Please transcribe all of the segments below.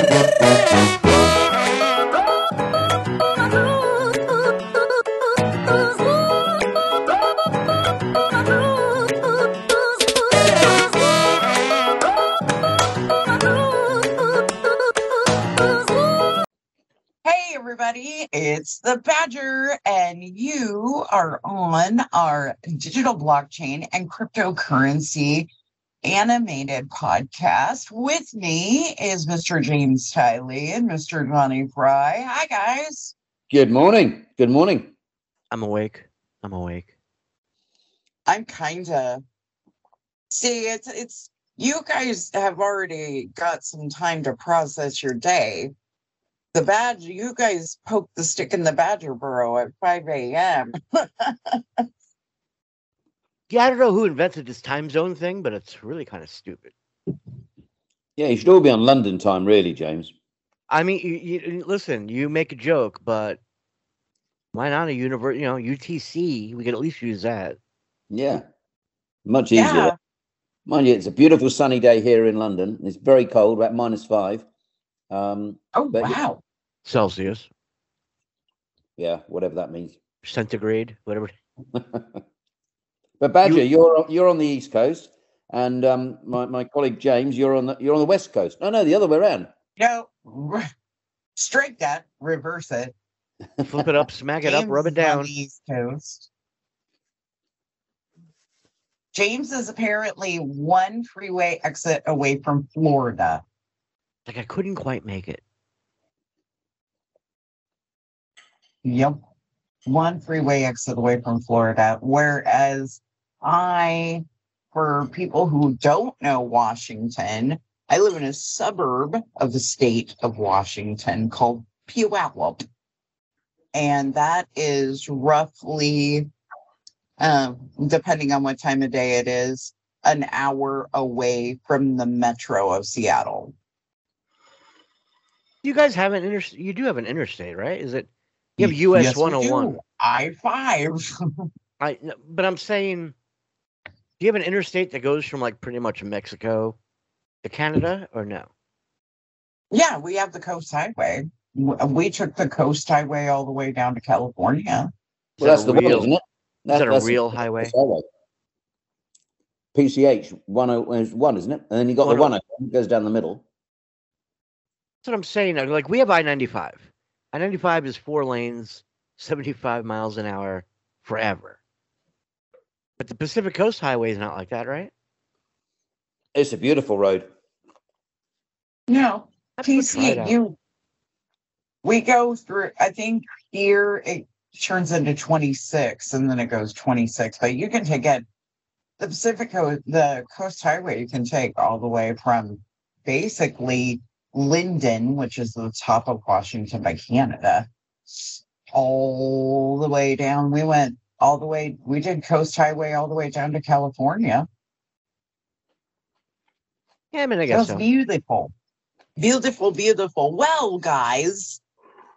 Hey, everybody, it's the Badger, and you are on our digital blockchain and cryptocurrency animated podcast. With me is Mr. James Tiley and Mr. Johnny Fry. Hi, guys. Good morning. Good morning. I'm awake. I'm awake. I'm kind of. See, it's it's you guys have already got some time to process your day. The badger, you guys poked the stick in the badger burrow at 5 a.m. Yeah, I don't know who invented this time zone thing, but it's really kind of stupid. Yeah, you should all be on London time, really, James. I mean, you, you, listen, you make a joke, but why not a universe? You know, UTC. We could at least use that. Yeah, much easier. Yeah. Mind you, it's a beautiful sunny day here in London. It's very cold, about minus five. Um, Oh, But yeah. wow. Celsius, yeah, whatever that means. centigrade, whatever. But Badger, You- you, are you're on the east coast, and um, my, my colleague James, you're on the you're on the west coast. No, no, the other way around. No, r- strike that, reverse it. Flip it up, smack it up, James rub it is on down. the East Coast. James is apparently one freeway exit away from Florida. Like I couldn't quite make it. Yep. One freeway exit away from Florida. Whereas I, for people who don't know Washington, I live in a suburb of the state of Washington called Puyallup. And that is roughly, um, depending on what time of day it is, an hour away from the metro of Seattle. You guys have an inter. You do have an interstate, right? Is it? You have US yes, 101. I five. I. no, But I'm saying, do you have an interstate that goes from like pretty much Mexico to Canada, or no? Yeah, we have the Coast Highway. We took the Coast Highway all the way down to California. Is Well, that's the real? one, isn't it? Is that a that's real that's highway? highway. PCH one oh is one, isn't it? And then you got the One oh- one oh that goes down the middle. That's what I'm saying. Like we have I ninety five. I ninety five is four lanes, seventy five miles an hour forever. But the Pacific Coast Highway is not like that, right? It's a beautiful road. No, Have to try it out. PCU. We go through, I think here it turns into 26 and then it goes 26, but you can take it. The Pacific Coast, the Coast Highway, you can take all the way from basically Lynden, which is the top of Washington by Canada, all the way down. We went all the way, we did Coast Highway all the way down to California. Yeah, I mean, I guess so. beautiful. Beautiful, beautiful. Well, guys,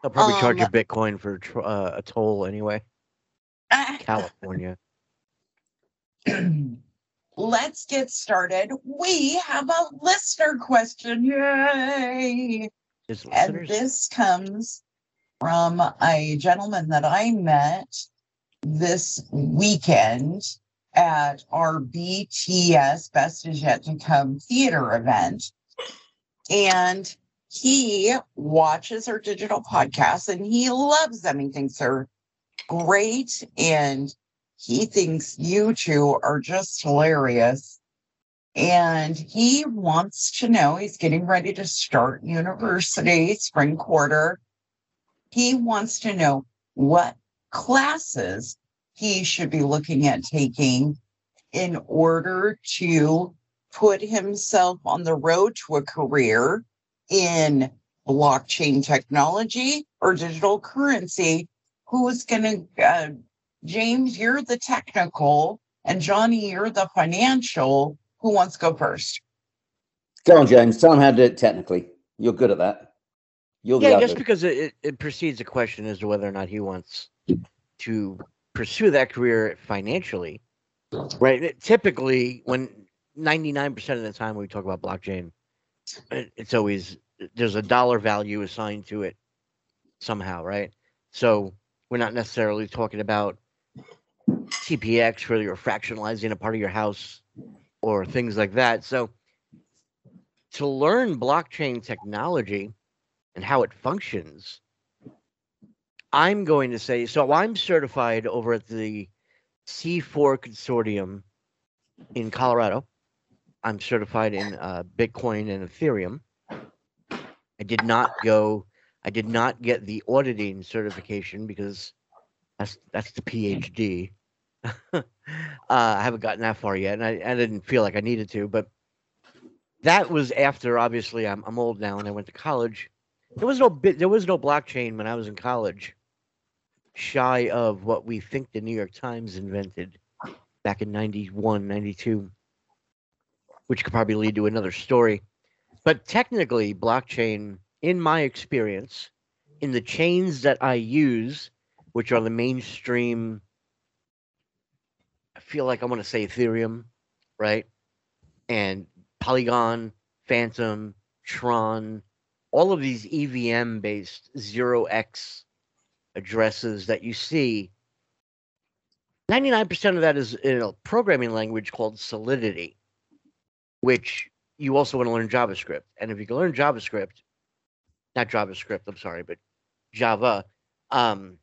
They'll probably charge you um, Bitcoin for uh, a toll anyway. California. let's get started. We have a listener question. Yay! And this comes from a gentleman that I met this weekend at our BTS Best Is Yet to Come theater event. And he watches our digital podcasts and he loves them. He thinks they're great. And he thinks you two are just hilarious. And he wants to know he's getting ready to start university, spring quarter. He wants to know what classes he should be looking at taking in order to put himself on the road to a career in blockchain technology or digital currency. Who's going to, uh, James, you're the technical, and Johnny, you're the financial. Who wants to go first? Go on, James. Tell him how to do it technically. You're good at that. You're the Yeah, just because it, it, it precedes a question as to whether or not he wants to pursue that career financially. Right. Typically, when 99% of the time when we talk about blockchain, it's always there's a dollar value assigned to it somehow, right? So we're not necessarily talking about TPX where you're fractionalizing a part of your house or things like that. So to learn blockchain technology and how it functions, I'm going to say so. I'm certified over at the C4 Consortium in Colorado. I'm certified in uh, Bitcoin and Ethereum. I did not go. I did not get the auditing certification because that's that's the PhD. uh, I haven't gotten that far yet, and I, I didn't feel like I needed to. But that was after, obviously, I'm I'm old now, and I went to college. There was no bit. There was no blockchain when I was in college shy of what we think the New York Times invented back in 91, 92, which could probably lead to another story. But technically, blockchain, in my experience, in the chains that I use, which are the mainstream, I feel like I want to say Ethereum, right? And Polygon, Fantom, Tron, all of these EVM based 0x addresses that you see, 99% of that is in a programming language called Solidity, which you also want to learn JavaScript. And if you can learn JavaScript, not JavaScript, I'm sorry, but Java, um,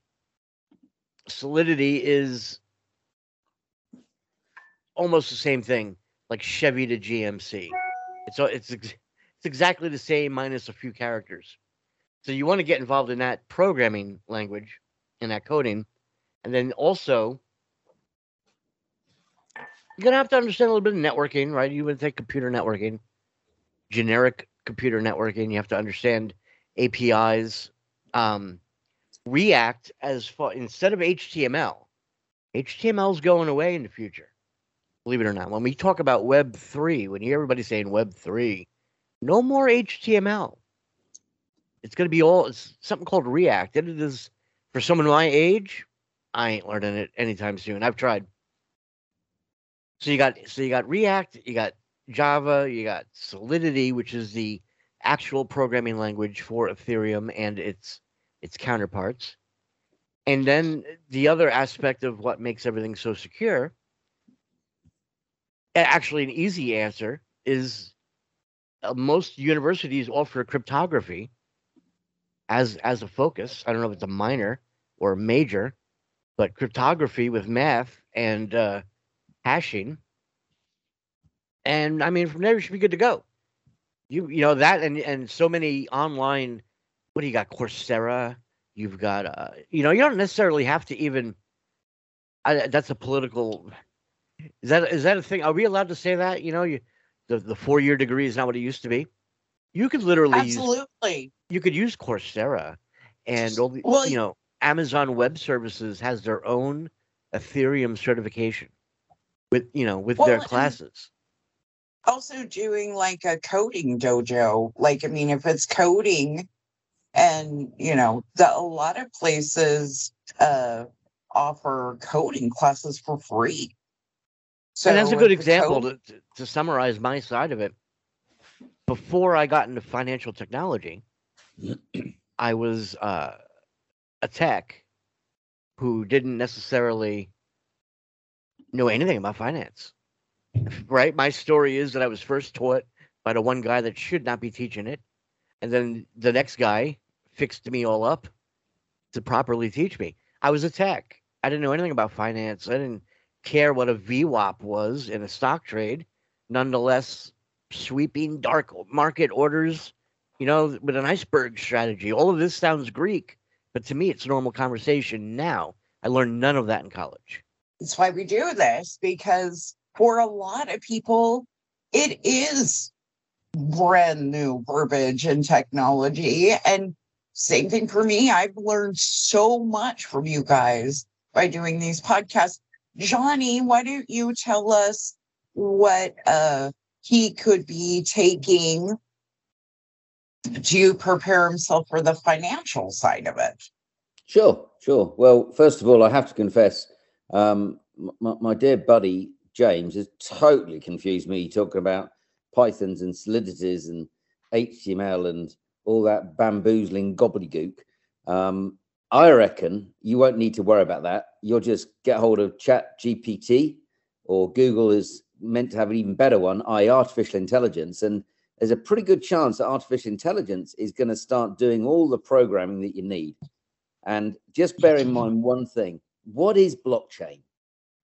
Solidity is almost the same thing, like Chevy to GMC. It's it's it's exactly the same minus a few characters. So you want to get involved in that programming language and that coding. And then also, you're going to have to understand a little bit of networking, right? You would think computer networking, generic computer networking. You have to understand APIs. Um, React, as far instead of HTML, HTML is going away in the future. Believe it or not, when we talk about Web three, when you hear everybody saying Web three, no more HTML. It's going to be all something called React. And it is for someone my age. I ain't learning it anytime soon. I've tried. So you got so you got React, you got Java, you got Solidity, which is the actual programming language for Ethereum and its its counterparts. And then the other aspect of what makes everything so secure, actually an easy answer is uh, most universities offer cryptography as as a focus. I don't know if it's a minor or a major, but cryptography with math and uh, hashing. And I mean, from there you should be good to go. You you know that and and so many online. What do you got? Coursera. You've got uh, you know you don't necessarily have to even. I, that's a political. Is that is that a thing? Are we allowed to say that? You know, you the the four year degree is not what it used to be. You could literally absolutely. Use, you could use Coursera, and all the, well, you know Amazon Web Services has their own Ethereum certification with you know with well, their classes. Also doing like a coding dojo. Like I mean, if it's coding, and you know, the, a lot of places uh, offer coding classes for free. So and that's a good example code- to, to summarize my side of it before I got into financial technology, I was uh, a tech who didn't necessarily know anything about finance. Right? My story is that I was first taught by the one guy that should not be teaching it. And then the next guy fixed me all up to properly teach me. I was a tech. I didn't know anything about finance. I didn't care what a VWAP was in a stock trade. Nonetheless, sweeping dark market orders, you know, with an iceberg strategy. All of this sounds Greek, but to me, it's normal conversation now. I learned none of that in college. That's why we do this, because for a lot of people, it is brand new verbiage and technology. And same thing for me. I've learned so much from you guys by doing these podcasts. Johnny, why don't you tell us what uh he could be taking to prepare himself for the financial side of it? Sure, sure. Well, first of all, I have to confess, um, my, my, dear buddy James has totally confused me talking about Pythons and Solidities and HTML and all that bamboozling gobbledygook. Um, I reckon you won't need to worry about that. You'll just get hold of Chat GPT, or Google is meant to have an even better one, i.e., artificial intelligence, and there's a pretty good chance that artificial intelligence is going to start doing all the programming that you need. And just bear in mind one thing: what is blockchain?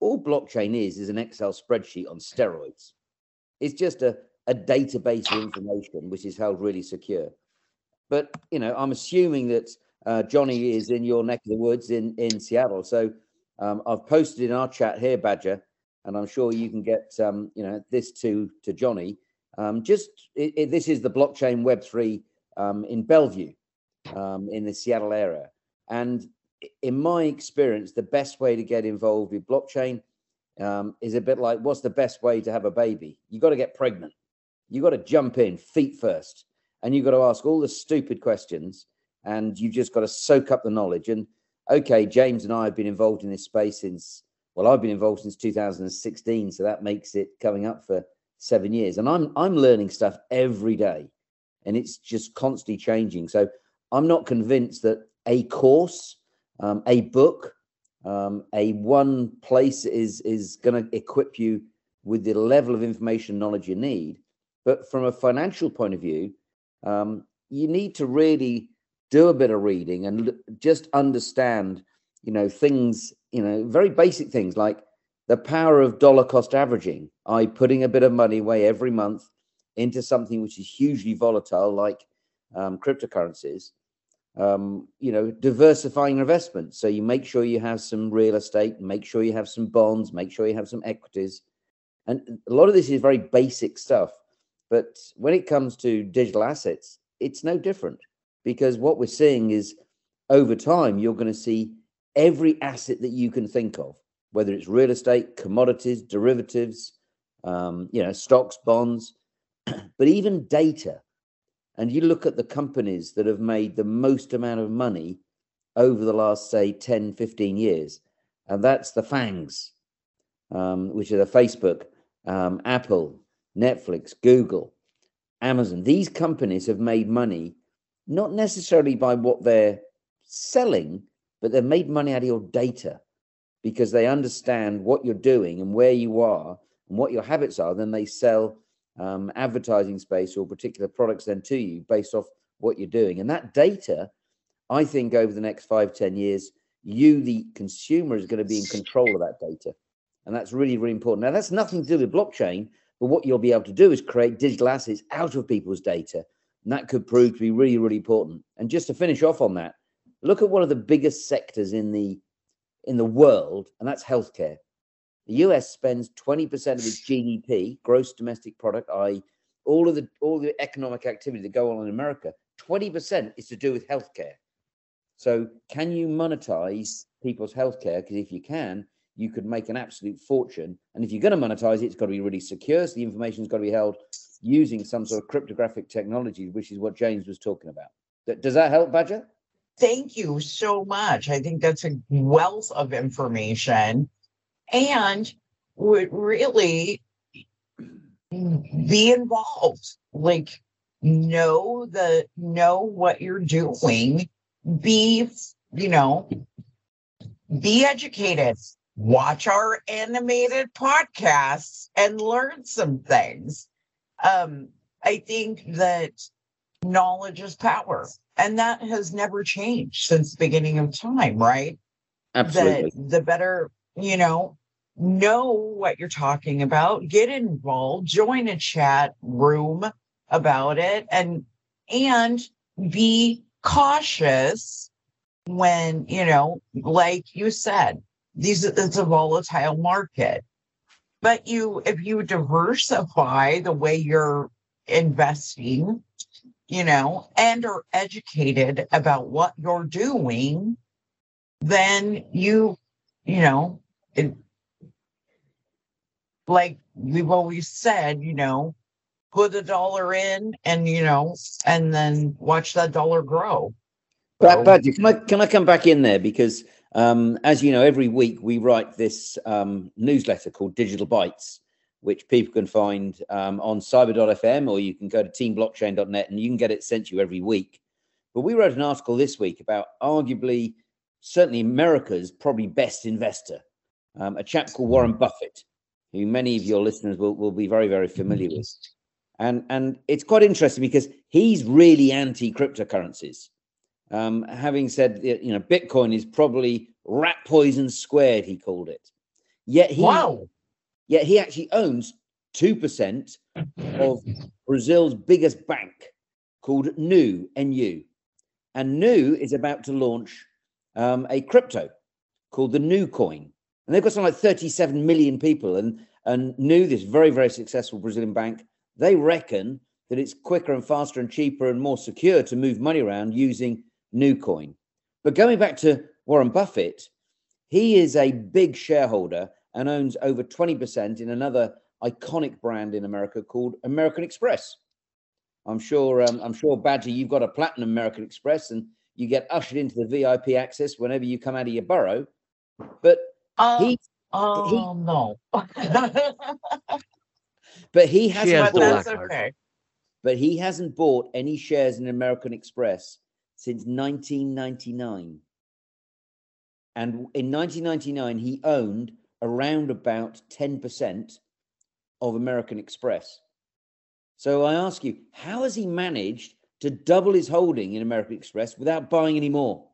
All blockchain is is an Excel spreadsheet on steroids. It's just a, a database of information which is held really secure. But you know, I'm assuming that uh, Johnny is in your neck of the woods in in Seattle. So um, I've posted in our chat here, Badger, and I'm sure you can get um, you know this to to Johnny. Um, just it, it, this is the blockchain Web three um, in Bellevue, um, in the Seattle area, and in my experience, the best way to get involved with blockchain um, is a bit like what's the best way to have a baby? You got to get pregnant. You got to jump in feet first, and you got to ask all the stupid questions and you've just got to soak up the knowledge. And okay, James and I have been involved in this space since well, I've been involved since 2016, so that makes it coming up for seven years. And I'm I'm learning stuff every day, and it's just constantly changing. So I'm not convinced that a course, um, a book, um, a one place is is going to equip you with the level of information knowledge you need. But from a financial point of view, um, you need to really do a bit of reading and just understand, you know, things, you know, very basic things like the power of dollar cost averaging, I putting a bit of money away every month into something which is hugely volatile, like um, cryptocurrencies. Um, you know, diversifying investments. So you make sure you have some real estate, make sure you have some bonds, make sure you have some equities. And a lot of this is very basic stuff. But when it comes to digital assets, it's no different because what we're seeing is over time, you're going to see every asset that you can think of, whether it's real estate, commodities, derivatives, um, you know, stocks, bonds, but even data. And you look at the companies that have made the most amount of money over the last, say, 10, 15 years. And that's the FANGs, um, which are the Facebook, um, Apple, Netflix, Google, Amazon. These companies have made money not necessarily by what they're selling, but they've made money out of your data because they understand what you're doing and where you are and what your habits are. Then they sell um, advertising space or particular products then to you based off what you're doing. And that data, I think over the next five, ten years, you, the consumer, is going to be in control of that data. And that's really, really important. Now, that's nothing to do with blockchain, but what you'll be able to do is create digital assets out of people's data and that could prove to be really, really important. And just to finish off on that, look at one of the biggest sectors in the in the world, and that's healthcare. The US spends 20% of its GDP, gross domestic product, i.e., all of the all the economic activity that go on in America, 20% is to do with healthcare. So can you monetize people's healthcare? Because if you can, you could make an absolute fortune. And if you're going to monetize it, it's got to be really secure. So the information's got to be held using some sort of cryptographic technology, which is what James was talking about. Does that help, Badger? Thank you so much. I think that's a wealth of information and would really be involved. Like know the know what you're doing. Be, you know, be educated. Watch our animated podcasts and learn some things um, I think that knowledge is power. And that has never changed since the beginning of time, right? Absolutely. That the better, you know, know what you're talking about, get involved, join a chat room about it and and be cautious when, you know, like you said, these it's a volatile market but you if you diversify the way you're investing you know and are educated about what you're doing then you you know it, like we've always said you know put a dollar in and you know and then watch that dollar grow. But, but can I can I come back in there? Because um, as you know, every week we write this um, newsletter called Digital Bites, which people can find um, on cyber.fm or you can go to teamblockchain.net and you can get it sent to you every week. But we wrote an article this week about arguably, certainly America's probably best investor, um, a chap called Warren Buffett, who many of your listeners will, will be very, very familiar with. And, and it's quite interesting because he's really anti cryptocurrencies. Um, having said, you know, Bitcoin is probably rat poison squared, he called it. Yet he, Wow. Yet he actually owns 2% of Brazil's biggest bank called NU, NU. And NU is about to launch um, a crypto called the NU coin. And they've got something like 37 million people. And, and NU, this very, very successful Brazilian bank, they reckon that it's quicker and faster and cheaper and more secure to move money around using NU coin. But going back to Warren Buffett, he is a big shareholder and owns over 20% in another iconic brand in America called American Express. I'm sure, um, I'm sure, Badger, you've got a platinum American Express, and you get ushered into the VIP access whenever you come out of your burrow. But Uh, he, oh no. but he hasn't has but the bought, that's okay. but he hasn't bought any shares in American Express since 1999. And in 1999, he owned around about 10% of American Express. So I ask you, how has he managed to double his holding in American Express without buying any more?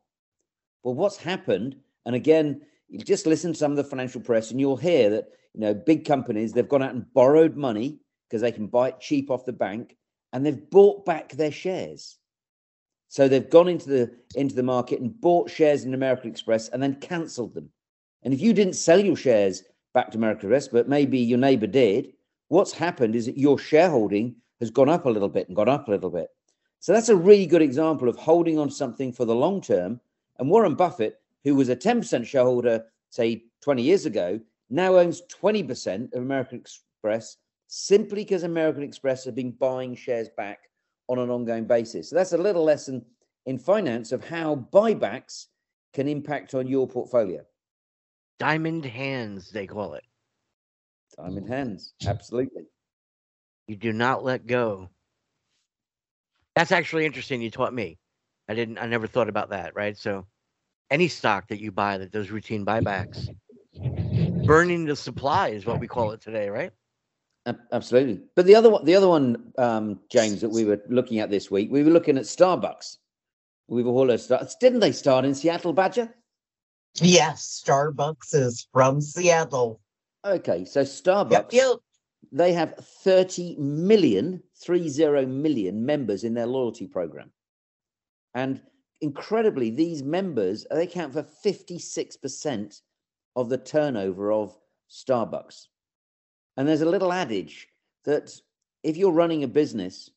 Well, what's happened, and again, you just listen to some of the financial press and you'll hear that, you know, big companies, they've gone out and borrowed money because they can buy it cheap off the bank and they've bought back their shares. So they've gone into the into the market and bought shares in American Express and then cancelled them. And if you didn't sell your shares back to American Express, but maybe your neighbor did, what's happened is that your shareholding has gone up a little bit and gone up a little bit. So that's a really good example of holding on something for the long term. And Warren Buffett, who was a 10% shareholder, say 20 years ago, now owns 20% of American Express simply because American Express have been buying shares back on an ongoing basis. So that's a little lesson in finance of how buybacks can impact on your portfolio. Diamond hands, they call it. Diamond hands. Absolutely. You do not let go. That's actually interesting. You taught me. I didn't. I never thought about that. Right. So, any stock that you buy that does routine buybacks, burning the supply is what we call it today, right? Absolutely. But the other one, the other one, um, James, that we were looking at this week, we were looking at Starbucks. We've all heard Star- Didn't they start in Seattle, Badger? Yes, Starbucks is from Seattle. Okay, so Starbucks, yep. they have 30 million, 30 million members in their loyalty program. And incredibly, these members, they account for 56% of the turnover of Starbucks. And there's a little adage that if you're running a business,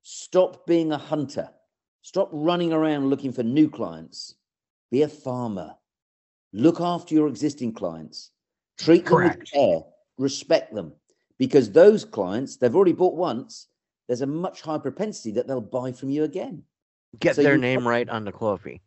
stop being a hunter, stop running around looking for new clients, be a farmer, look after your existing clients, treat them with care, respect them, because those clients, they've already bought once, there's a much higher propensity that they'll buy from you again. Get So their name right on the coffee.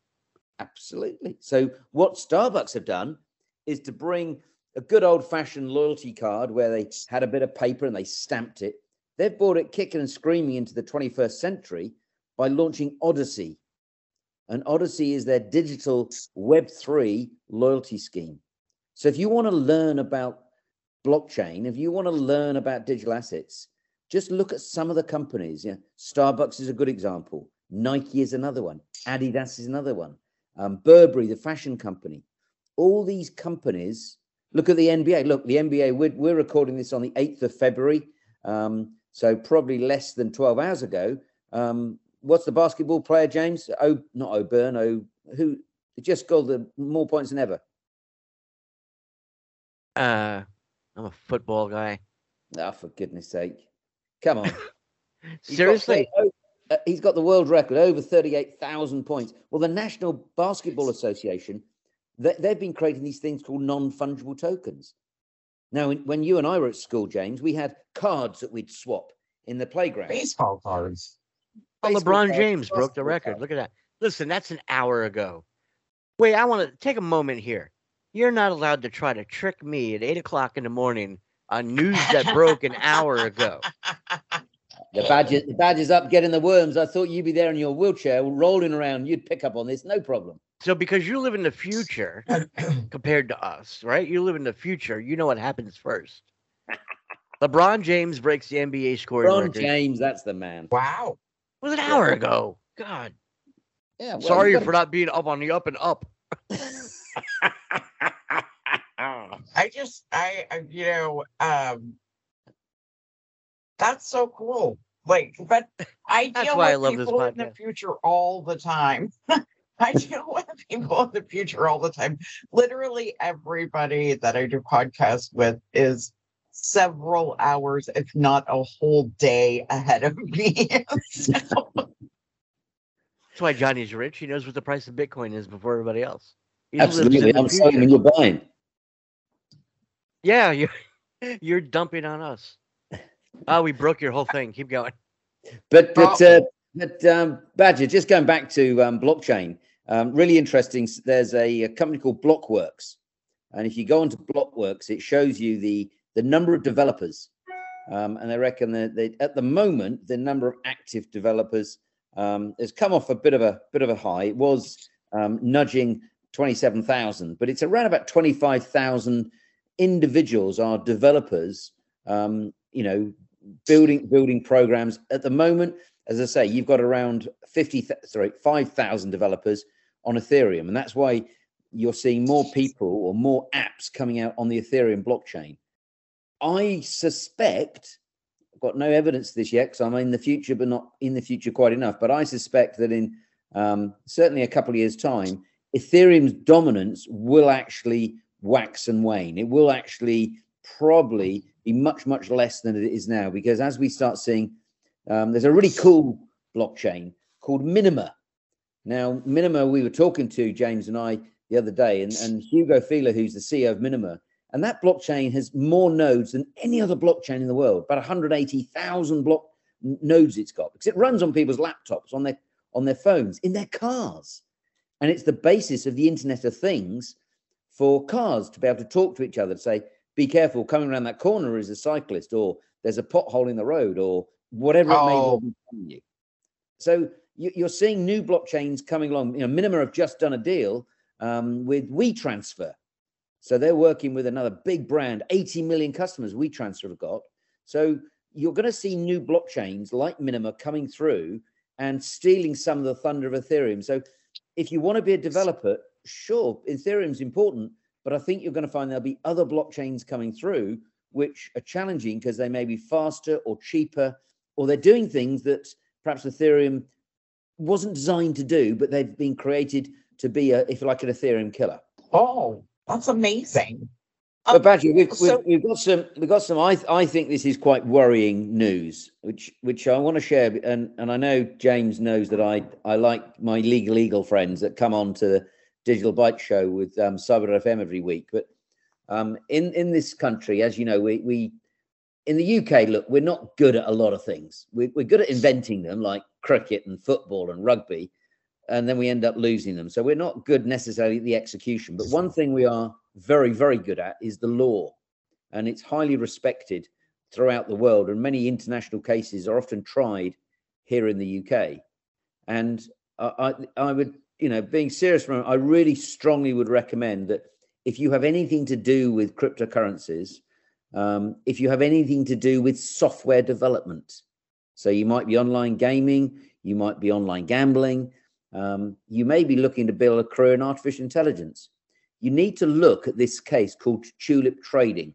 Absolutely. So what Starbucks have done is to bring a good old fashioned loyalty card where they had a bit of paper and they stamped it. They've brought it kicking and screaming into the 21st century by launching Odyssey. And Odyssey is their digital Web3 loyalty scheme. So if you want to learn about blockchain, if you want to learn about digital assets, just look at some of the companies. Yeah, Starbucks is a good example. Nike is another one. Adidas is another one. Um, Burberry, the fashion company. All these companies. Look at the NBA. Look, the NBA. We're, we're recording this on the eighth of February, um, so probably less than twelve hours ago. Um, what's the basketball player, James? Oh, not O'Burn. Oh, who just scored the more points than ever. Uh, I'm a football guy. Ah, for goodness sake! Come on. He's got Seriously, oh, uh, he's got the world record over 38,000 points. Well, the National Basketball Association, they, they've been creating these things called non fungible tokens. Now, when- when you and I were at school, James, we had cards that we'd swap in the playground. Baseball cards. Well, LeBron James broke the record. Look at that. Listen, that's an hour ago. Wait, I want to take a moment here. You're not allowed to try to trick me at eight o'clock in the morning on news that broke an hour ago. The badge, the badge is up, getting the worms. I thought you'd be there in your wheelchair, rolling around. You'd pick up on this, no problem. So because you live in the future compared to us, right? You live in the future. You know what happens first. LeBron James breaks the NBA scoring Ron record. James, that's the man. wow. It was an hour ago. God, Yeah, well, sorry you for not being up on the up and up. I just, I, I, you know, um, that's so cool. Like, but I deal why I with love this people in the future all the time. I deal with people in the future all the time. Literally everybody that I do podcasts with is several hours, if not a whole day ahead of me. So, That's why Johnny's rich. He knows what the price of Bitcoin is before everybody else. He Absolutely. I'm selling and you're buying. Yeah, you're you're dumping on us. Oh, we broke your whole thing. Keep going. But but Oh. uh, but um, Badger, just going back to um, blockchain, um, really interesting. There's a, a company called Blockworks, and if you go onto Blockworks, it shows you the the number of developers, um, and they reckon that they, at the moment the number of active developers um, has come off a bit of a bit of a high. It was um, nudging twenty seven thousand, but it's around about twenty five thousand individuals are developers. Um, you know, building building programs at the moment as i say you've got around 50 th- sorry 5000 developers on ethereum and that's why you're seeing more people or more apps coming out on the ethereum blockchain i suspect i've got no evidence this yet because i'm in the future but not in the future quite enough but i suspect that in um, certainly a couple of years time ethereum's dominance will actually wax and wane. It will actually probably be much much less than it is now because as we start seeing um, there's a really cool blockchain called minima now minima we were talking to james and i the other day and, and hugo Feiler, who's the ceo of minima and that blockchain has more nodes than any other blockchain in the world about 180000 block nodes it's got because it runs on people's laptops on their on their phones in their cars and it's the basis of the internet of things for cars to be able to talk to each other to say be careful coming around that corner is a cyclist or there's a pothole in the road or whatever it may Oh. be telling you so you, you're seeing new blockchains coming along you know minima have just done a deal um, with WeTransfer. So they're working with another big brand, 80 million customers WeTransfer have got. So you're going to see new blockchains like Minima coming through and stealing some of the thunder of Ethereum. So if you want to be a developer, sure, Ethereum's important, but I think you're going to find there'll be other blockchains coming through which are challenging because they may be faster or cheaper, or they're doing things that perhaps Ethereum wasn't designed to do, but they've been created to be a, if you like, an Ethereum killer. oh, that's amazing. But Um, Badger, we've, so- we've, we've got some, we've got some. I, I think this is quite worrying news, which, which I want to share. And, and I know James knows that I, I like my legal eagle friends that come on to the Digital Bites Show with um, Cyber FM every week. But um, in, in this country, as you know, we, we, in the UK, look, we're not good at a lot of things. We, we're good at inventing them, like cricket and football and rugby, and then we end up losing them. So we're not good necessarily at the execution. But one thing we are very, very good at is the law, and it's highly respected throughout the world. And many international cases are often tried here in the UK. And I, I, I would, you know, being serious I really strongly would recommend that if you have anything to do with cryptocurrencies, um, if you have anything to do with software development, so you might be online gaming, you might be online gambling, um, you may be looking to build a career in artificial intelligence. You need to look at this case called tulip trading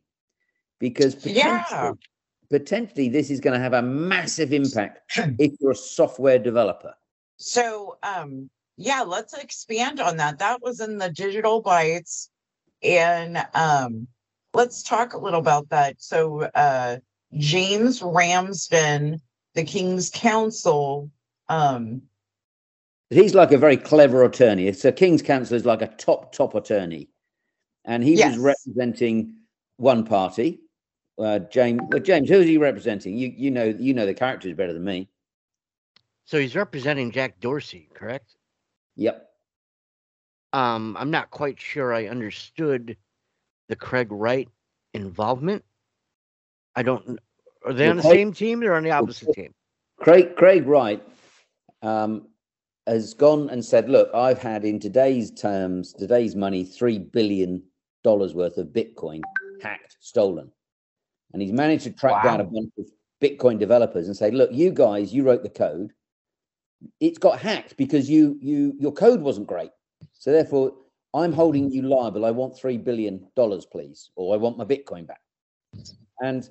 because potentially, Yeah. potentially this is going to have a massive impact if you're a software developer. So, um, yeah, let's expand on that. That was in the digital bites. And um, let's talk a little about that. So, uh, James Ramsden, the King's Counsel, um, He's like a very clever attorney. So King's Counsel is like a top, top attorney. And he Yes. was representing one party. Uh, James, well, James, who's he representing? You, you know, you know the characters better than me. So he's representing Jack Dorsey, correct? Yep. Um, I'm not quite sure I understood the Craig Wright involvement. I don't. Are they on the Well, same team? They're on the opposite team. Craig Craig Wright um, has gone and said, "Look, I've had in today's terms, today's money, three billion dollars worth of Bitcoin hacked, stolen," and he's managed to track down a bunch of Bitcoin developers and say, "Look, you guys, you wrote the code. It's got hacked because you you your code wasn't great. So therefore, I'm holding you liable. I want three billion dollars, please, or I want my Bitcoin back." And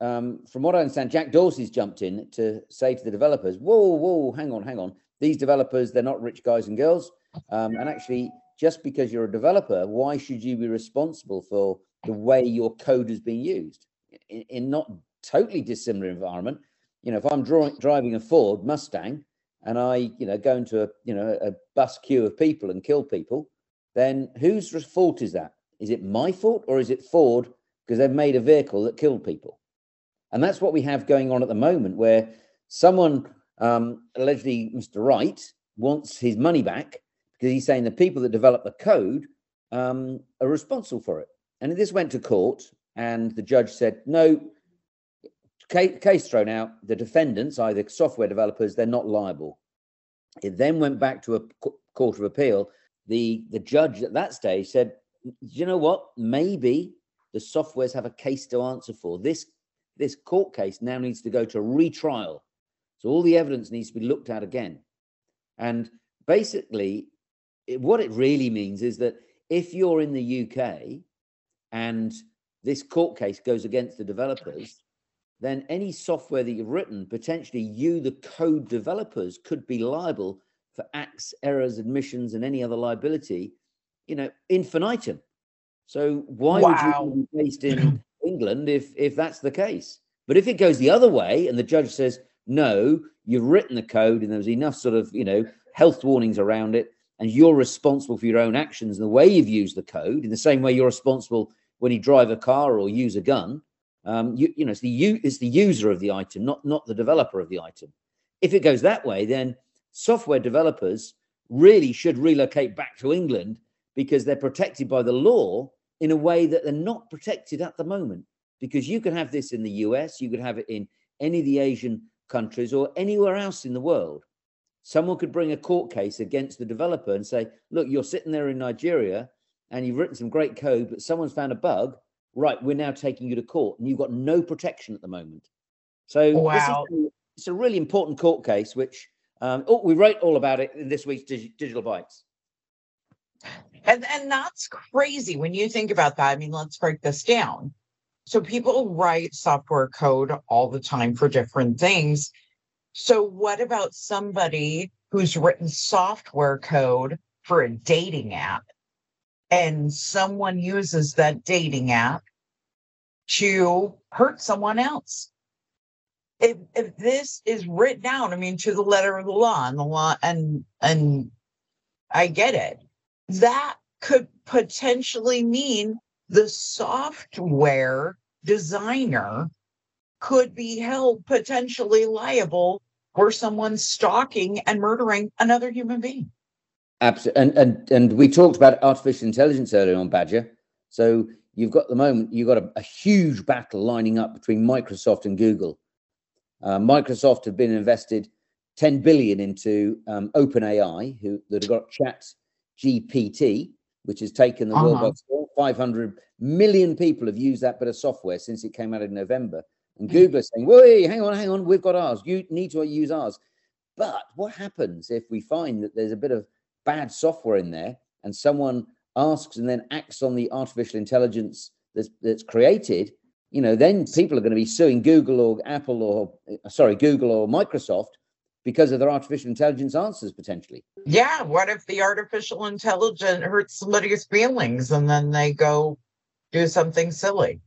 um, from what I understand, Jack Dorsey's jumped in to say to the developers, "Whoa, whoa, hang on, hang on. These developers, they're not rich guys and girls. Um, and actually, just because you're a developer, why should you be responsible for the way your code is being used in, in not totally dissimilar environment? You know, if I'm drawing, driving a Ford Mustang and I, you know, go into a, you know, a bus queue of people and kill people, then whose fault is that? Is it my fault or is it Ford because they've made a vehicle that killed people? And that's what we have going on at the moment, where someone, um, allegedly Mr. Wright, wants his money back because he's saying the people that develop the code um, are responsible for it. And this went to court, and the judge said, no, ca- case thrown out. The defendants, either software developers, they're not liable. It then went back to a court of appeal. The, the judge at that stage said, you know what? Maybe the softwares have a case to answer for. This this court case now needs to go to retrial. So all the evidence needs to be looked at again. And basically, it, what it really means is that if you're in the UK and this court case goes against the developers, then any software that you've written, potentially you, the code developers, could be liable for acts, errors, admissions, and any other liability, you know, infinitum. So why Wow. would you be based in England if if that's the case? But if it goes the other way and the judge says, no, you've written the code and there's enough sort of, you know, health warnings around it, and you're responsible for your own actions and the way you've used the code, in the same way you're responsible when you drive a car or use a gun. Um, you, you know, it's the u- it's the user of the item, not not the developer of the item. If it goes that way, then software developers really should relocate back to England because they're protected by the law in a way that they're not protected at the moment. Because you can have this in the US, you could have it in any of the Asian countries or anywhere else in the world. Someone could bring a court case against the developer and say, look, you're sitting there in Nigeria and you've written some great code, but someone's found a bug. Right, we're now taking you to court and you've got no protection at the moment. So Wow. is, it's a really important court case, which um, oh, we wrote all about it in this week's Digi- Digital Bites. And and that's crazy when you think about that. I mean, let's break this down. So people write software code all the time for different things. So what about somebody who's written software code for a dating app and someone uses that dating app to hurt someone else? If if this is written down, I mean, to the letter of the law and the law and and I get it that could potentially mean the software designer could be held potentially liable for someone stalking and murdering another human being. Absolutely, and and and we talked about artificial intelligence earlier on Badger. So you've got the moment you've got a, a huge battle lining up between Microsoft and Google. Uh, Microsoft have been invested 10 billion into um, OpenAI, who that have got Chat GPT, which has taken the world by Uh-huh. storm. 500 million people have used that bit of software since it came out in November. And Mm. Google is saying, "Wait, hang on, hang on, we've got ours. You need to use ours." But what happens if we find that there's a bit of bad software in there and someone asks and then acts on the artificial intelligence that's, that's created you know then people are going to be suing google or apple or uh, sorry google or microsoft because of their artificial intelligence answers potentially Yeah, what if the artificial intelligence hurts somebody's feelings and then they go do something silly?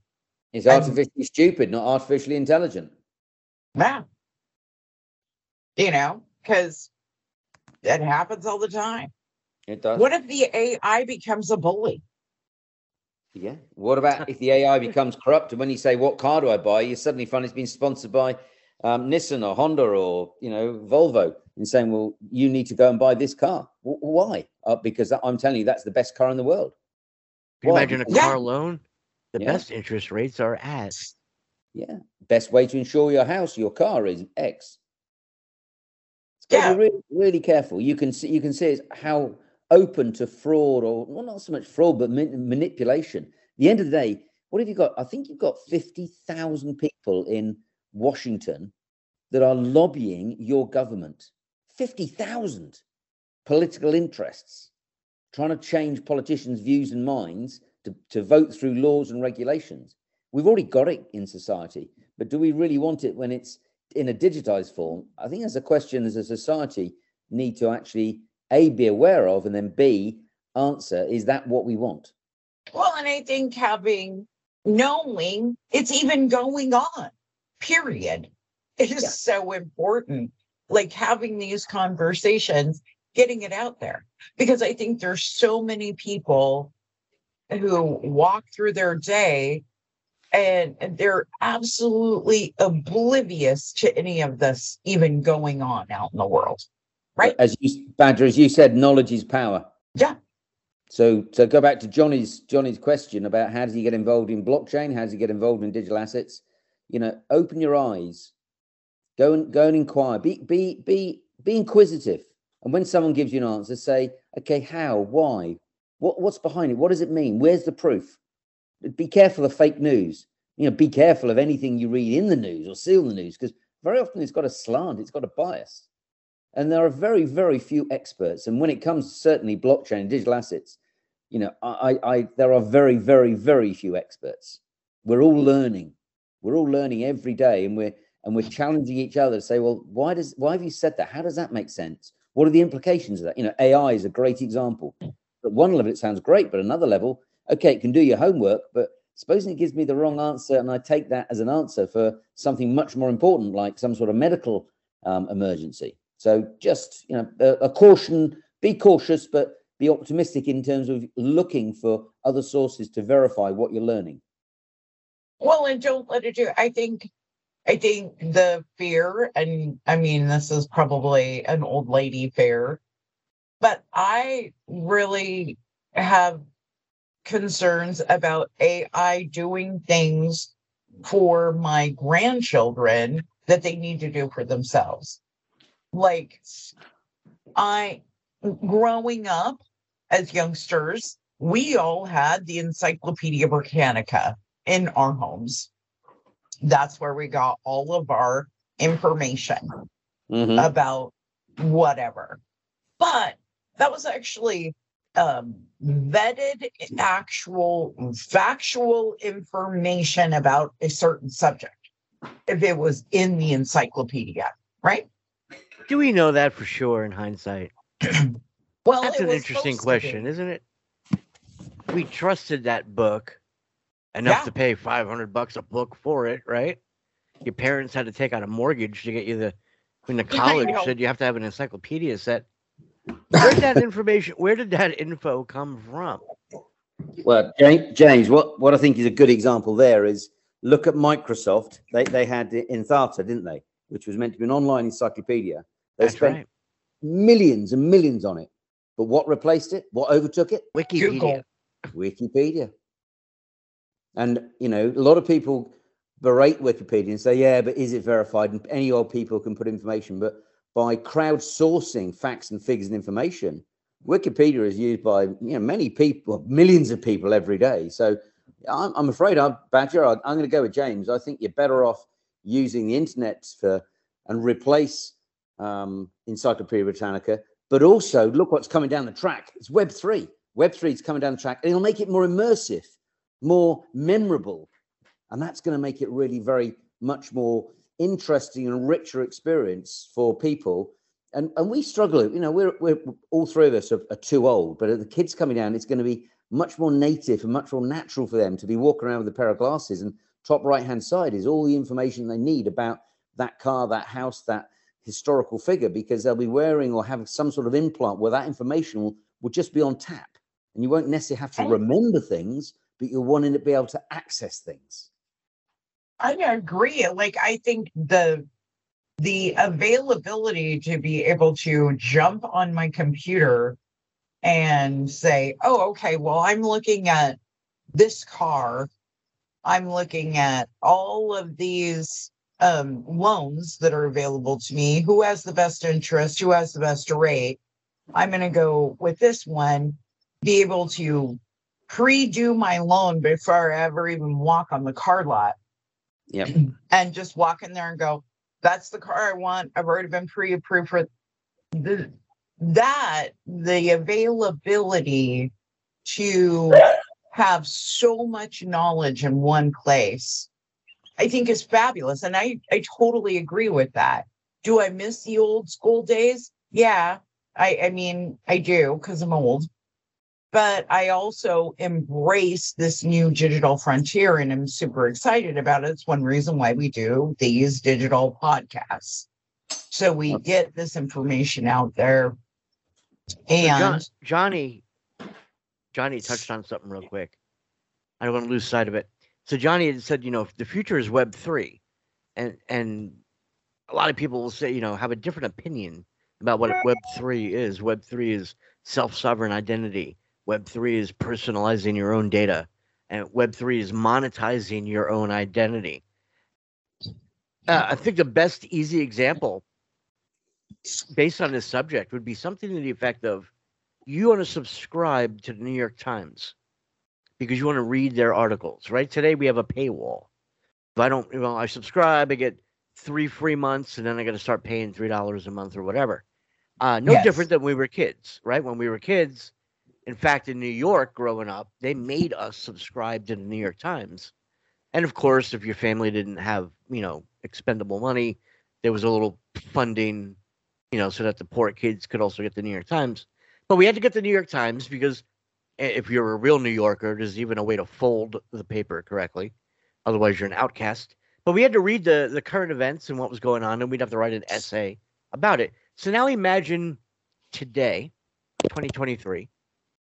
it's And- artificially stupid not artificially intelligent Yeah. You know, because it happens all the time. it does What if the AI becomes a bully? yeah what about if the ai becomes corrupt and when you say what car do i buy you suddenly find it's been sponsored by um, nissan or honda or you know volvo and saying well you need to go and buy this car W- why uh, because i'm telling you that's the best car in the world Can you Why? imagine a car Yeah. loan? The Yeah. best interest rates are at Yeah. Best way to insure your house, your car is X. It's got to Yeah. be really, really careful. You can see you can see it's how open to fraud or well, not so much fraud, but man- manipulation. At the end of the day, what have you got? I think you've got 50,000 people in Washington that are lobbying your government. 50,000 political interests trying to change politicians' views and minds to, to vote through laws and regulations. We've already got it in society, but do we really want it when it's in a digitized form? I think that's a question as a society need to actually A, be aware of, and then B, answer is that what we want? Well, and I think having knowing it's even going on, period, is Yeah. so important. Like having these conversations, getting it out there. Because I think there's so many people who walk through their day and and they're absolutely oblivious to any of this even going on out in the world. Right. As you, Badger, as you said, knowledge is power. Yeah. So, so go back to Johnny's Johnny's question about how does he get involved in blockchain? How does he get involved in digital assets? You know, open your eyes, go and go and inquire. Be be be be inquisitive. And when someone gives you an answer, say, okay, how, why, what what's behind it? What does it mean? Where's the proof? Be careful of fake news. You know, be careful of anything you read in the news or see on the news because very often it's got a slant, it's got a bias. And there are very, very few experts. And when it comes to certainly blockchain and digital assets, you know, I, I, I there are very, very, very few experts. We're all learning. We're all learning every day, and we're and we're challenging each other to say, well, why does why have you said that? How does that make sense? What are the implications of that? You know, AI is a great example. At one level, it sounds great, but another level, okay, it can do your homework, but supposing it gives me the wrong answer, and I take that as an answer for something much more important, like some sort of medical um, emergency. So just you know, a, a caution. Be cautious, but be optimistic in terms of looking for other sources to verify what you're learning. Well, and don't let it do. I think, I think the fear, and I mean, this is probably an old lady fear, but I really have concerns about AI doing things for my grandchildren that they need to do for themselves. Like, I, growing up as youngsters, we all had the Encyclopedia Britannica in our homes. That's where we got all of our information Mhm. about whatever. But that was actually um, vetted actual factual information about a certain subject if it was in the encyclopedia, right? Do we know that for sure in hindsight? Well, That's an interesting supposed to be. question, isn't it? We trusted that book enough Yeah. to pay 500 bucks a book for it, right? Your parents had to take out a mortgage to get you the when the I college know. said you have to have an encyclopedia set. Where did that information where did that info come from? Well, James, James, what, what I think is a good example there is look at Microsoft. They they had it Encarta, didn't they? Which was meant to be an online encyclopedia. They That's spent right. millions and millions on it. But what replaced it? What overtook it? Wikipedia. Google. Wikipedia. And you know, a lot of people berate Wikipedia and say, "Yeah, but is it verified?" And any old people can put information, but by crowdsourcing facts and figures and information, Wikipedia is used by you know many people, millions of people every day. So I'm, I'm afraid, I'm Badger. I'm going to go with James. I think you're better off using the internet for and replace um, Encyclopedia Britannica, but also look what's coming down the track. It's Web three. Web three is coming down the track, and it'll make it more immersive, more memorable, and that's going to make it really very much more interesting and richer experience for people. And and we struggle. You know, we're we're all three of us are, are too old, but the kids coming down, it's going to be much more native and much more natural for them to be walking around with a pair of glasses. And top right hand side is all the information they need about that car, that house, that historical figure, because they'll be wearing or having some sort of implant where that information will, will just be on tap. And you won't necessarily have to remember things, but you're wanting to be able to access things. I agree. Like I think the the availability to be able to jump on my computer and say, "Oh, okay, well, I'm looking at this car I'm looking at all of these um, loans that are available to me. Who has the best interest? Who has the best rate? I'm going to go with this one, be able to pre do my loan before I ever even walk on the car lot Yep. and just walk in there and go, that's the car I want. I've already been pre approved for the, that, the availability to have so much knowledge in one place, I think is fabulous. And I, I totally agree with that. Do I miss the old school days? Yeah. I, I mean, I do because I'm old, but I also embrace this new digital frontier and I'm super excited about it. It's one reason why we do these digital podcasts. So we get this information out there. So John- And Johnny, Johnny touched on something real quick. I don't want to lose sight of it. So Johnny had said, you know, the future is Web three, and and a lot of people will say, you know, have a different opinion about what Web three is. Web three is self sovereign identity. Web three is personalizing your own data, and Web three is monetizing your own identity. Uh, I think the best easy example based on this subject would be something to the effect of you want to subscribe to the New York Times because you want to read their articles, right? Today we have a paywall. If I don't, well, I subscribe, I get three free months, and then I got to start paying three dollars a month or whatever. Uh, no Yes. different than we were kids, right? When we were kids, in fact, in New York growing up, they made us subscribe to the New York Times. And of course, if your family didn't have, you know, expendable money, there was a little funding, you know, so that the poor kids could also get the New York Times. But we had to get the New York Times because if you're a real New Yorker, there's even a way to fold the paper correctly. Otherwise, you're an outcast. But we had to read the the current events and what was going on, and we'd have to write an essay about it. So now imagine today, 2023,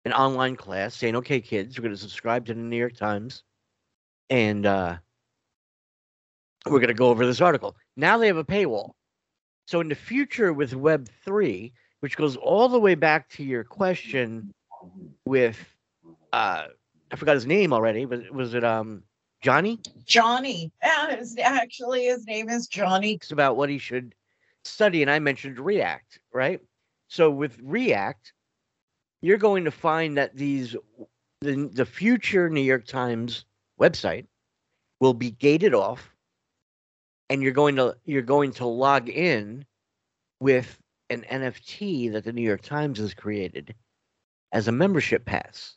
an online class saying, "Okay, kids, we're going to subscribe to the New York Times, and uh, we're going to go over this article." Now they have a paywall. So in the future with Web three, which goes all the way back to your question with uh I forgot his name already, but was it um Johnny? Johnny, yeah, actually, his name is Johnny. It's about what he should study, and I mentioned React, right? So with React, you're going to find that these the the future New York Times website will be gated off, and you're going to you're going to log in with an NFT that the New York Times has created as a membership pass.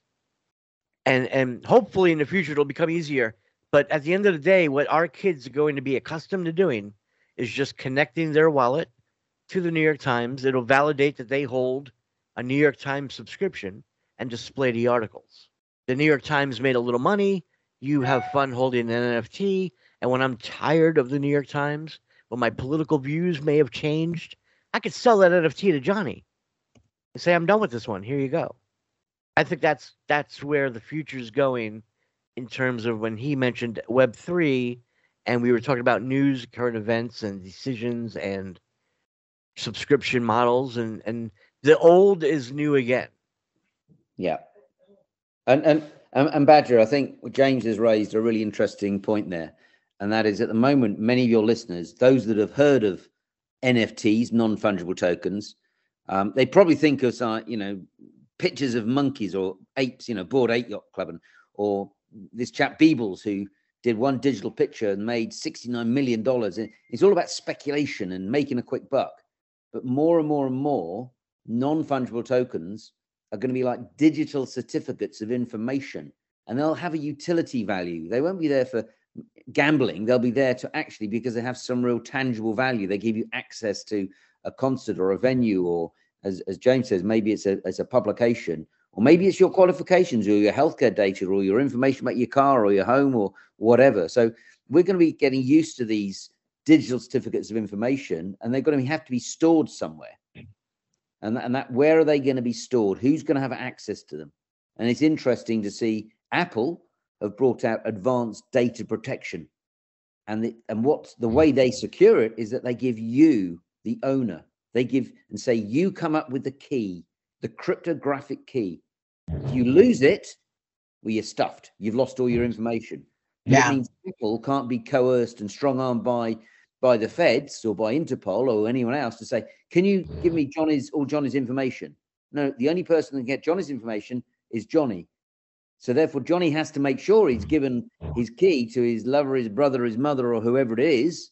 And and hopefully in the future it'll become easier. But at the end of the day, what our kids are going to be accustomed to doing is just connecting their wallet to the New York Times. It'll validate that they hold a New York Times subscription and display the articles. The New York Times made a little money. You have fun holding an NFT. And when I'm tired of the New York Times, when my political views may have changed, I could sell that NFT to Johnny and say, I'm done with this one. Here you go. I think that's that's where the future's going in terms of when he mentioned Web three and we were talking about news, current events, and decisions and subscription models, and and the old is new again. Yeah. And and and, Badger, I think James has raised a really interesting point there, and that is at the moment many of your listeners, those that have heard of NFTs, non fungible tokens, um, they probably think of uh, you know pictures of monkeys or apes, you know, Bored Ape Yacht Club, and, or this chap Beeples who did one digital picture and made sixty nine million dollars. It's all about speculation and making a quick buck. But more and more and more non fungible tokens are going to be like digital certificates of information and they'll have a utility value. They won't be there for gambling. They'll be there to actually because they have some real tangible value. They give you access to a concert or a venue, or as, as James says, maybe it's a, it's a publication, or maybe it's your qualifications or your healthcare data or your information about your car or your home or whatever. So we're going to be getting used to these digital certificates of information and they're going to have to be stored somewhere and, and that where are they going to be stored? Who's going to have access to them? And it's interesting to see apple have brought out advanced data protection. And the, and what the way they secure it is that they give you the owner they give and say you come up with the key the cryptographic key. If you lose it well you're stuffed. You've lost all your mm. information. Yeah. It means people can't be coerced and strong armed by by the feds or by Interpol or anyone else to say, "Can you give me Johnny's all Johnny's information?" No, the only person that can get Johnny's information is Johnny. So therefore, Johnny has to make sure he's given his key to his lover, his brother, his mother, or whoever it is,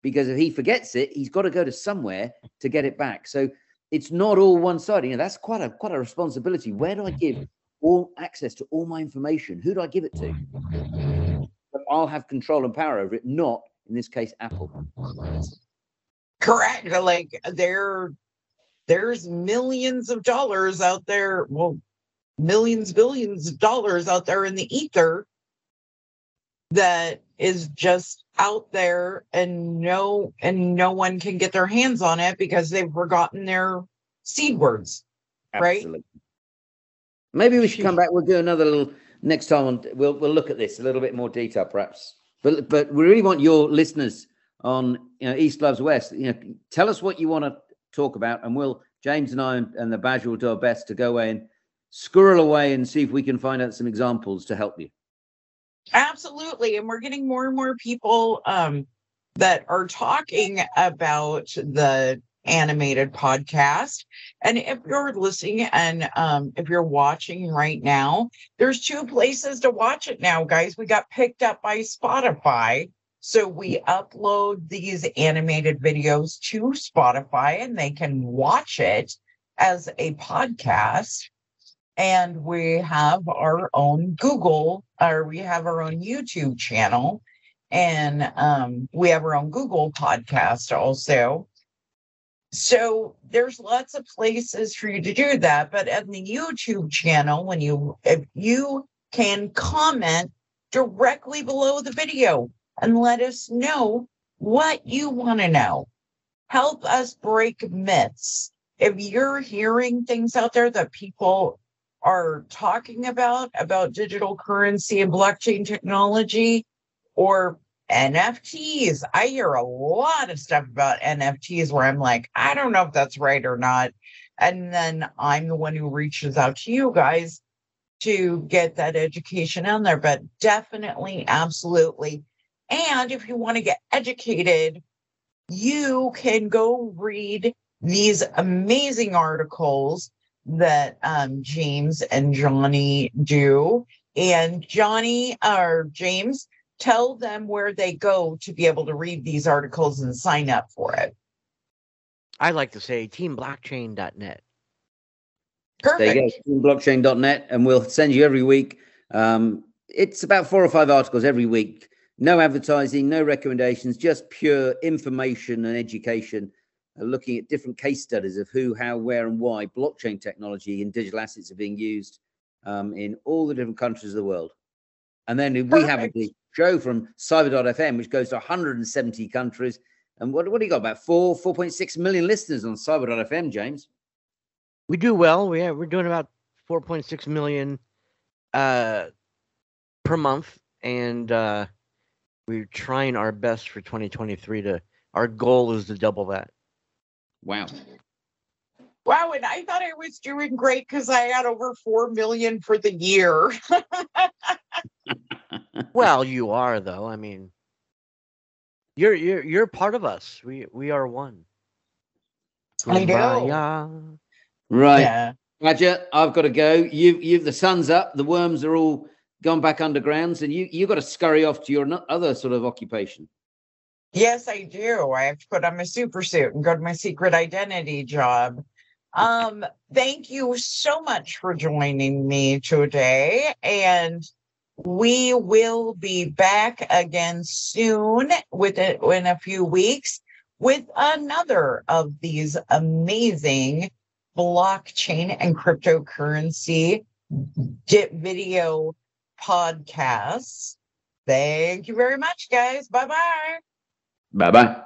because if he forgets it, he's got to go to somewhere to get it back. So it's not all one sided. You know, that's quite a quite a responsibility. Where do I give all access to all my information? Who do I give it to? But I'll have control and power over it, not in this case, Apple. Correct. Like there, there's millions of dollars out there. Well, millions, billions of dollars out there in the ether that is just out there and no and no one can get their hands on it because they've forgotten their seed words. Right. Maybe we should come back. We'll do another little next time. On, we'll we'll look at this a little bit more detail, perhaps. But but we really want your listeners on you know East Loves West. You know, tell us what you want to talk about, and we'll James and I and, and the Badger will do our best to go away and squirrel away and see if we can find out some examples to help you. Absolutely. And we're getting more and more people um, that are talking about the animated podcast. And if you're listening and um, if you're watching right now, there's two places to watch it now, guys. We got picked up by Spotify. So we upload these animated videos to Spotify and they can watch it as a podcast and we have our own Google or we have our own YouTube channel and um, we have our own Google podcast also. So there's lots of places for you to do that. But at the YouTube channel, when you if you can comment directly below the video and let us know what you want to know. Help us break myths. If you're hearing things out there that people are talking about about digital currency and blockchain technology or NFTs. I hear a lot of stuff about NFTs where I'm like, I don't know if that's right or not. And then I'm the one who reaches out to you guys to get that education on there. But definitely, absolutely. And if you want to get educated, you can go read these amazing articles that um, James and Johnny do. And Johnny or James, tell them where they go to be able to read these articles and sign up for it. I like to say teamblockchain.net. Perfect. There you go, blockchain.net, and we'll send you every week. Um, it's about four or five articles every week. No advertising, no recommendations, just pure information and education uh, looking at different case studies of who, how, where, and why blockchain technology and digital assets are being used um, in all the different countries of the world. And then we have the show from cyber.fm, which goes to 170 countries. And what, what do you got? About four, 4.6 million listeners on cyber.fm, James. We do well. We have, we're doing about 4.6 million uh, per month. And uh, we're trying our best for 2023 to, our goal is to double that. Wow. Wow, and I thought I was doing great because I had over four million for the year. well, you are though. I mean, you're you're you're part of us. We we are one. I know. Right. Yeah. Badger, I've got to go. You've you've the sun's up, the worms are all gone back underground, so you you've got to scurry off to your other sort of occupation. Yes, I do. I have to put on my super suit and go to my secret identity job. Um, thank you so much for joining me today. And we will be back again soon with it in a few weeks with another of these amazing blockchain and cryptocurrency video podcasts. Thank you very much, guys. Bye bye. Bye bye.